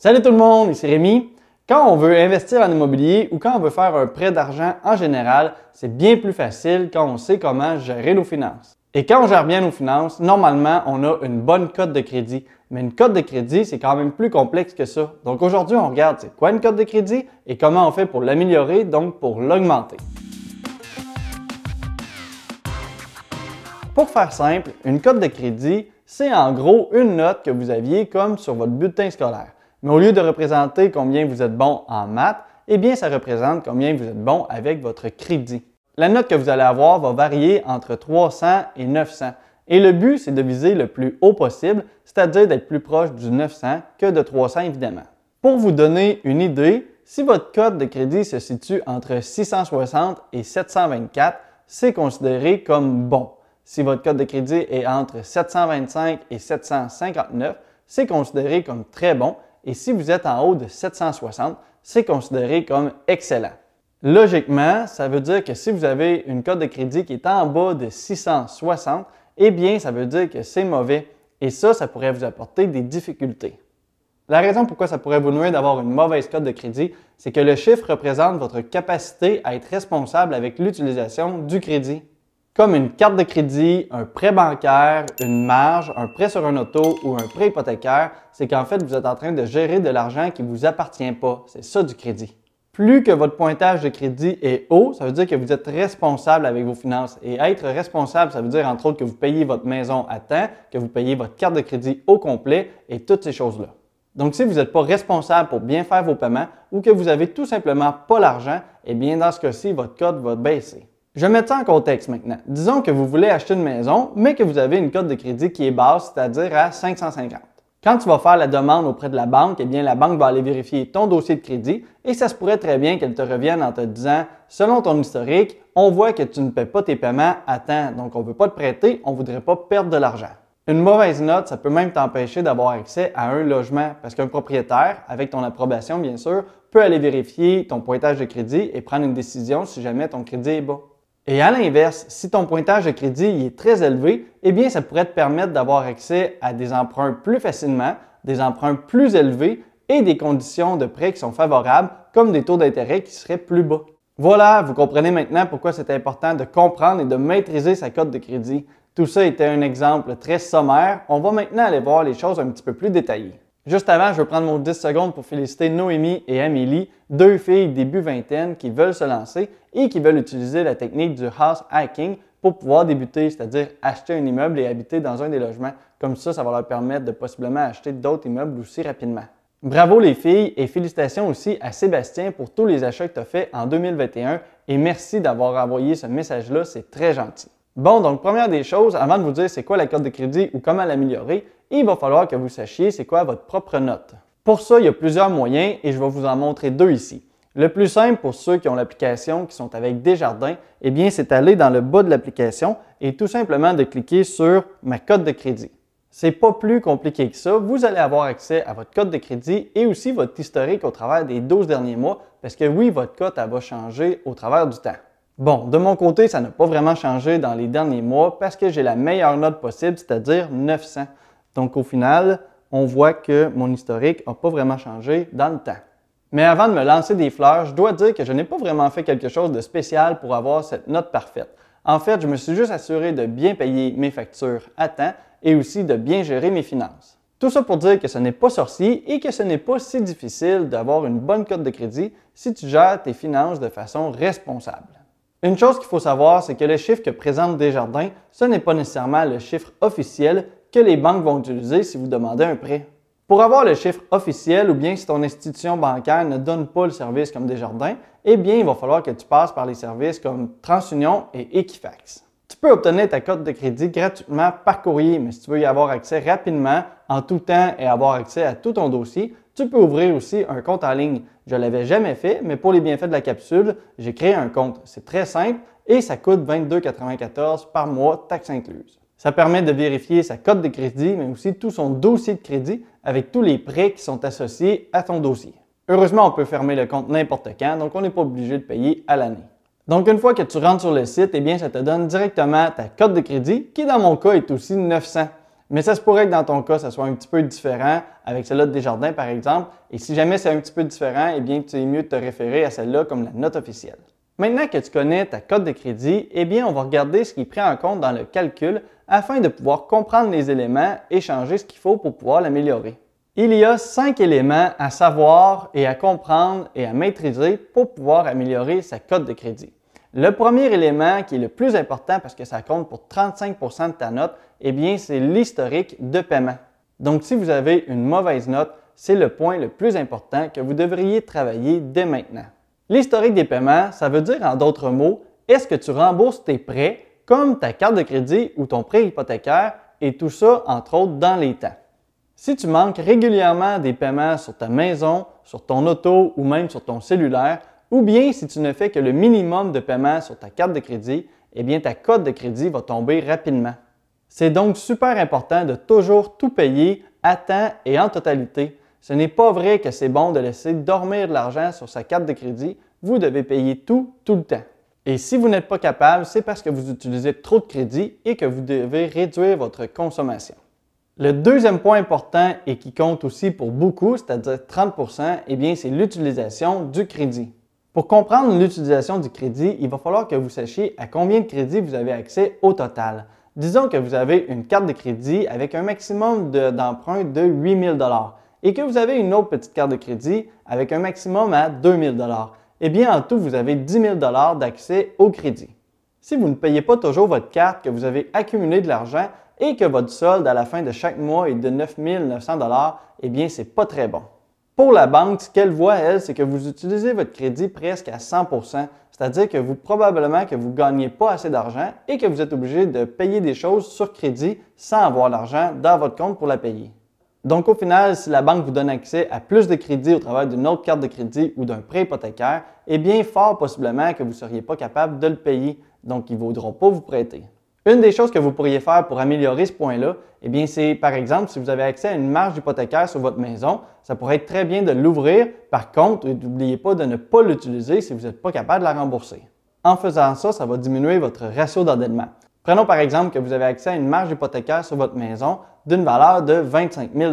Salut tout le monde, ici Rémi. Quand on veut investir en immobilier ou quand on veut faire un prêt d'argent en général, c'est bien plus facile quand on sait comment gérer nos finances. Et quand on gère bien nos finances, normalement, on a une bonne cote de crédit. Mais une cote de crédit, c'est quand même plus complexe que ça. Donc aujourd'hui, on regarde c'est quoi une cote de crédit et comment on fait pour l'améliorer, donc pour l'augmenter. Pour faire simple, une cote de crédit, c'est en gros une note que vous aviez comme sur votre bulletin scolaire. Mais au lieu de représenter combien vous êtes bon en maths, eh bien, ça représente combien vous êtes bon avec votre crédit. La note que vous allez avoir va varier entre 300 et 900. Et le but, c'est de viser le plus haut possible, c'est-à-dire d'être plus proche du 900 que de 300 évidemment. Pour vous donner une idée, si votre cote de crédit se situe entre 660 et 724, c'est considéré comme bon. Si votre cote de crédit est entre 725 et 759, c'est considéré comme très bon et si vous êtes en haut de 760, c'est considéré comme excellent. Logiquement, ça veut dire que si vous avez une cote de crédit qui est en bas de 660, eh bien, ça veut dire que c'est mauvais. Et ça, ça pourrait vous apporter des difficultés. La raison pourquoi ça pourrait vous nuire d'avoir une mauvaise cote de crédit, c'est que le chiffre représente votre capacité à être responsable avec l'utilisation du crédit comme une carte de crédit, un prêt bancaire, une marge, un prêt sur un auto ou un prêt hypothécaire, c'est qu'en fait, vous êtes en train de gérer de l'argent qui ne vous appartient pas. C'est ça du crédit. Plus que votre pointage de crédit est haut, ça veut dire que vous êtes responsable avec vos finances. Et être responsable, ça veut dire entre autres que vous payez votre maison à temps, que vous payez votre carte de crédit au complet et toutes ces choses-là. Donc, si vous n'êtes pas responsable pour bien faire vos paiements ou que vous avez tout simplement pas l'argent, eh bien, dans ce cas-ci, votre code va baisser. Je vais mettre ça en contexte maintenant. Disons que vous voulez acheter une maison, mais que vous avez une cote de crédit qui est basse, c'est-à-dire à 550. Quand tu vas faire la demande auprès de la banque, eh bien la banque va aller vérifier ton dossier de crédit et ça se pourrait très bien qu'elle te revienne en te disant selon ton historique, on voit que tu ne paies pas tes paiements à temps, donc on ne veut pas te prêter, on ne voudrait pas perdre de l'argent. Une mauvaise note, ça peut même t'empêcher d'avoir accès à un logement parce qu'un propriétaire, avec ton approbation bien sûr, peut aller vérifier ton pointage de crédit et prendre une décision si jamais ton crédit est bas. Et à l'inverse, si ton pointage de crédit est très élevé, eh bien, ça pourrait te permettre d'avoir accès à des emprunts plus facilement, des emprunts plus élevés et des conditions de prêt qui sont favorables, comme des taux d'intérêt qui seraient plus bas. Voilà, vous comprenez maintenant pourquoi c'est important de comprendre et de maîtriser sa cote de crédit. Tout ça était un exemple très sommaire. On va maintenant aller voir les choses un petit peu plus détaillées. Juste avant, je vais prendre mon 10 secondes pour féliciter Noémie et Amélie, deux filles début vingtaine qui veulent se lancer et qui veulent utiliser la technique du house hacking pour pouvoir débuter, c'est-à-dire acheter un immeuble et habiter dans un des logements. Comme ça, ça va leur permettre de possiblement acheter d'autres immeubles aussi rapidement. Bravo les filles et félicitations aussi à Sébastien pour tous les achats que tu as fait en 2021 et merci d'avoir envoyé ce message-là, c'est très gentil. Bon, donc première des choses, avant de vous dire c'est quoi la carte de crédit ou comment l'améliorer, il va falloir que vous sachiez c'est quoi votre propre note. Pour ça, il y a plusieurs moyens et je vais vous en montrer deux ici. Le plus simple pour ceux qui ont l'application, qui sont avec Desjardins, eh bien, c'est aller dans le bas de l'application et tout simplement de cliquer sur ma code de crédit. C'est pas plus compliqué que ça. Vous allez avoir accès à votre code de crédit et aussi votre historique au travers des 12 derniers mois parce que oui, votre cote va changer au travers du temps. Bon, de mon côté, ça n'a pas vraiment changé dans les derniers mois parce que j'ai la meilleure note possible, c'est-à-dire 900. Donc au final, on voit que mon historique n'a pas vraiment changé dans le temps. Mais avant de me lancer des fleurs, je dois dire que je n'ai pas vraiment fait quelque chose de spécial pour avoir cette note parfaite. En fait, je me suis juste assuré de bien payer mes factures à temps et aussi de bien gérer mes finances. Tout ça pour dire que ce n'est pas sorcier et que ce n'est pas si difficile d'avoir une bonne cote de crédit si tu gères tes finances de façon responsable. Une chose qu'il faut savoir, c'est que le chiffre que présente Desjardins, ce n'est pas nécessairement le chiffre officiel que les banques vont utiliser si vous demandez un prêt. Pour avoir le chiffre officiel ou bien si ton institution bancaire ne donne pas le service comme Desjardins, eh bien, il va falloir que tu passes par les services comme TransUnion et Equifax. Tu peux obtenir ta carte de crédit gratuitement par courrier, mais si tu veux y avoir accès rapidement, en tout temps et avoir accès à tout ton dossier, tu peux ouvrir aussi un compte en ligne. Je ne l'avais jamais fait, mais pour les bienfaits de la capsule, j'ai créé un compte. C'est très simple et ça coûte 22,94 par mois, taxes incluses. Ça permet de vérifier sa cote de crédit, mais aussi tout son dossier de crédit avec tous les prêts qui sont associés à ton dossier. Heureusement, on peut fermer le compte n'importe quand, donc on n'est pas obligé de payer à l'année. Donc, une fois que tu rentres sur le site, eh bien, ça te donne directement ta cote de crédit, qui dans mon cas est aussi 900. Mais ça se pourrait que dans ton cas, ça soit un petit peu différent avec celle-là de Desjardins, par exemple. Et si jamais c'est un petit peu différent, eh bien, tu es mieux de te référer à celle-là comme la note officielle. Maintenant que tu connais ta cote de crédit, eh bien, on va regarder ce qui est pris en compte dans le calcul afin de pouvoir comprendre les éléments et changer ce qu'il faut pour pouvoir l'améliorer. Il y a cinq éléments à savoir et à comprendre et à maîtriser pour pouvoir améliorer sa cote de crédit. Le premier élément qui est le plus important parce que ça compte pour 35% de ta note, eh bien, c'est l'historique de paiement. Donc, si vous avez une mauvaise note, c'est le point le plus important que vous devriez travailler dès maintenant. L'historique des paiements, ça veut dire en d'autres mots, est-ce que tu rembourses tes prêts comme ta carte de crédit ou ton prêt hypothécaire et tout ça, entre autres, dans les temps? Si tu manques régulièrement des paiements sur ta maison, sur ton auto ou même sur ton cellulaire, ou bien si tu ne fais que le minimum de paiement sur ta carte de crédit, eh bien ta cote de crédit va tomber rapidement. C'est donc super important de toujours tout payer à temps et en totalité. Ce n'est pas vrai que c'est bon de laisser dormir de l'argent sur sa carte de crédit. Vous devez payer tout, tout le temps. Et si vous n'êtes pas capable, c'est parce que vous utilisez trop de crédit et que vous devez réduire votre consommation. Le deuxième point important et qui compte aussi pour beaucoup, c'est-à-dire 30% eh bien, c'est l'utilisation du crédit. Pour comprendre l'utilisation du crédit, il va falloir que vous sachiez à combien de crédits vous avez accès au total. Disons que vous avez une carte de crédit avec un maximum d'emprunt de, 8 000 et que vous avez une autre petite carte de crédit avec un maximum à 2 000 Eh bien, en tout, vous avez 10 000 d'accès au crédit. Si vous ne payez pas toujours votre carte, que vous avez accumulé de l'argent, et que votre solde à la fin de chaque mois est de 9 900 eh bien, c'est pas très bon. Pour la banque, ce qu'elle voit, elle, c'est que vous utilisez votre crédit presque à 100% c'est-à-dire que vous probablement que vous ne gagnez pas assez d'argent et que vous êtes obligé de payer des choses sur crédit sans avoir l'argent dans votre compte pour la payer. Donc au final, si la banque vous donne accès à plus de crédit au travers d'une autre carte de crédit ou d'un prêt hypothécaire, eh bien fort possiblement que vous ne seriez pas capable de le payer, donc ils ne voudront pas vous prêter. Une des choses que vous pourriez faire pour améliorer ce point-là, eh bien, c'est par exemple si vous avez accès à une marge hypothécaire sur votre maison, ça pourrait être très bien de l'ouvrir. Par contre, n'oubliez pas de ne pas l'utiliser si vous n'êtes pas capable de la rembourser. En faisant ça, ça va diminuer votre ratio d'endettement. Prenons par exemple que vous avez accès à une marge hypothécaire sur votre maison d'une valeur de 25 000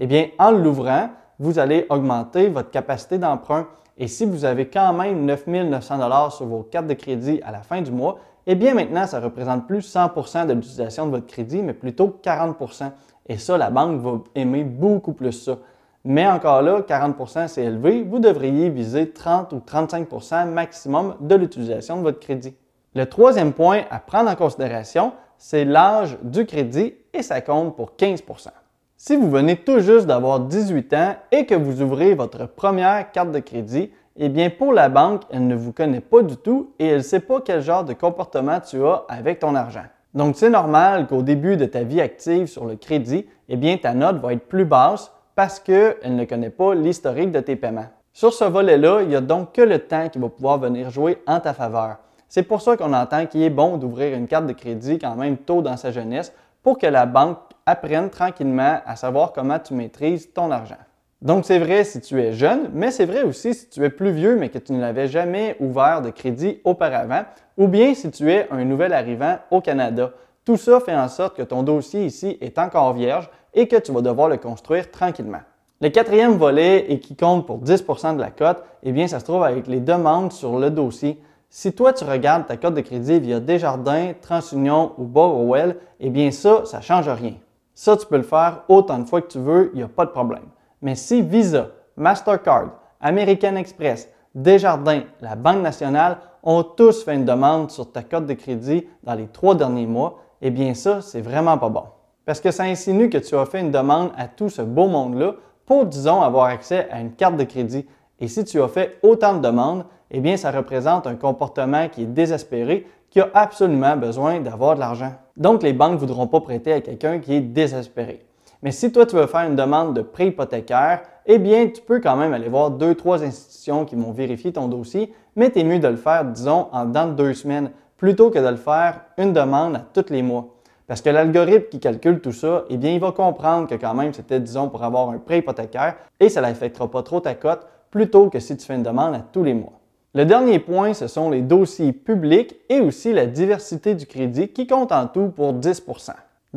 Eh bien, en l'ouvrant, vous allez augmenter votre capacité d'emprunt. Et si vous avez quand même 9 900 sur vos cartes de crédit à la fin du mois, eh bien maintenant, ça représente plus 100% de l'utilisation de votre crédit, mais plutôt 40% Et ça, la banque va aimer beaucoup plus ça. Mais encore là, 40% c'est élevé, vous devriez viser 30 ou 35% maximum de l'utilisation de votre crédit. Le troisième point à prendre en considération, c'est l'âge du crédit et ça compte pour 15% Si vous venez tout juste d'avoir 18 ans et que vous ouvrez votre première carte de crédit, eh bien, pour la banque, elle ne vous connaît pas du tout et elle ne sait pas quel genre de comportement tu as avec ton argent. Donc, c'est normal qu'au début de ta vie active sur le crédit, eh bien, ta note va être plus basse parce qu'elle ne connaît pas l'historique de tes paiements. Sur ce volet-là, il n'y a donc que le temps qui va pouvoir venir jouer en ta faveur. C'est pour ça qu'on entend qu'il est bon d'ouvrir une carte de crédit quand même tôt dans sa jeunesse pour que la banque apprenne tranquillement à savoir comment tu maîtrises ton argent. Donc, c'est vrai si tu es jeune, mais c'est vrai aussi si tu es plus vieux, mais que tu ne l'avais jamais ouvert de crédit auparavant, ou bien si tu es un nouvel arrivant au Canada. Tout ça fait en sorte que ton dossier ici est encore vierge et que tu vas devoir le construire tranquillement. Le quatrième volet, et qui compte pour 10% de la cote, eh bien, ça se trouve avec les demandes sur le dossier. Si toi, tu regardes ta cote de crédit via Desjardins, TransUnion ou Borrowell, eh bien, ça, ça ne change rien. Ça, tu peux le faire autant de fois que tu veux, il n'y a pas de problème. Mais si Visa, Mastercard, American Express, Desjardins, la Banque nationale ont tous fait une demande sur ta cote de crédit dans les trois derniers mois, eh bien ça, c'est vraiment pas bon. Parce que ça insinue que tu as fait une demande à tout ce beau monde-là pour, disons, avoir accès à une carte de crédit. Et si tu as fait autant de demandes, eh bien ça représente un comportement qui est désespéré, qui a absolument besoin d'avoir de l'argent. Donc les banques ne voudront pas prêter à quelqu'un qui est désespéré. Mais si toi, tu veux faire une demande de prêt hypothécaire, eh bien, tu peux quand même aller voir deux, trois institutions qui vont vérifier ton dossier, mais tu es mieux de le faire, disons, en dans deux semaines, plutôt que de le faire une demande à tous les mois. Parce que l'algorithme qui calcule tout ça, eh bien, il va comprendre que quand même c'était, disons, pour avoir un prêt hypothécaire et ça n'affectera pas trop ta cote, plutôt que si tu fais une demande à tous les mois. Le dernier point, ce sont les dossiers publics et aussi la diversité du crédit qui compte en tout pour 10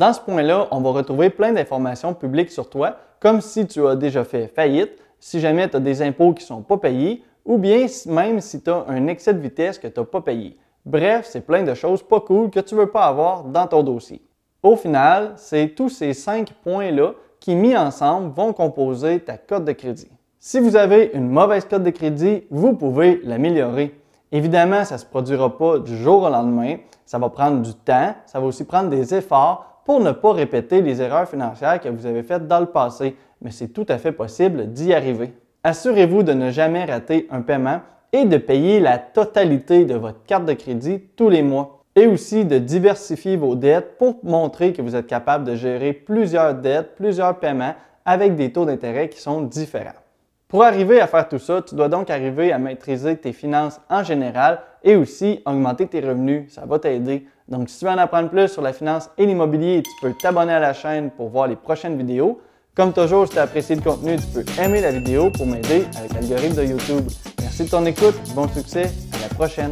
Dans ce point-là, on va retrouver plein d'informations publiques sur toi, comme si tu as déjà fait faillite, si jamais tu as des impôts qui ne sont pas payés, ou bien même si tu as un excès de vitesse que tu n'as pas payé. Bref, c'est plein de choses pas cool que tu ne veux pas avoir dans ton dossier. Au final, c'est tous ces cinq points-là qui, mis ensemble, vont composer ta cote de crédit. Si vous avez une mauvaise cote de crédit, vous pouvez l'améliorer. Évidemment, ça ne se produira pas du jour au lendemain. Ça va prendre du temps. Ça va aussi prendre des efforts pour ne pas répéter les erreurs financières que vous avez faites dans le passé. Mais c'est tout à fait possible d'y arriver. Assurez-vous de ne jamais rater un paiement et de payer la totalité de votre carte de crédit tous les mois. Et aussi de diversifier vos dettes pour montrer que vous êtes capable de gérer plusieurs dettes, plusieurs paiements avec des taux d'intérêt qui sont différents. Pour arriver à faire tout ça, tu dois donc arriver à maîtriser tes finances en général et aussi augmenter tes revenus. Ça va t'aider. Donc, si tu veux en apprendre plus sur la finance et l'immobilier, tu peux t'abonner à la chaîne pour voir les prochaines vidéos. Comme toujours, si tu as apprécié le contenu, tu peux aimer la vidéo pour m'aider avec l'algorithme de YouTube. Merci de ton écoute, bon succès, à la prochaine.